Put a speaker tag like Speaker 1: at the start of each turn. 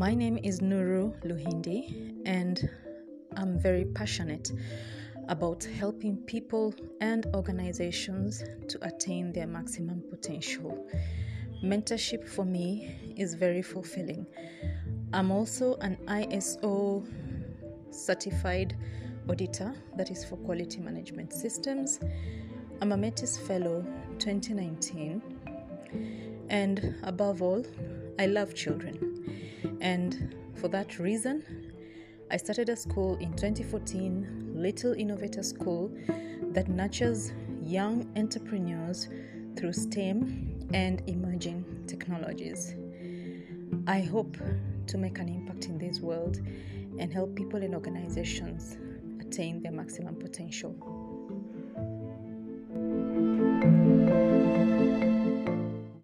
Speaker 1: My name is Nuru Luhindi, and I'm very passionate about helping people and organizations to attain their maximum potential. Mentorship for me is very fulfilling. I'm also an ISO certified auditor, that is for quality management systems. I'm a Metis Fellow 2019, and above all, I love children. And for that reason, I started a school in 2014, Little Innovator School, that nurtures young entrepreneurs through STEM and emerging technologies. I hope to make an impact in this world and help people and organizations attain their maximum potential.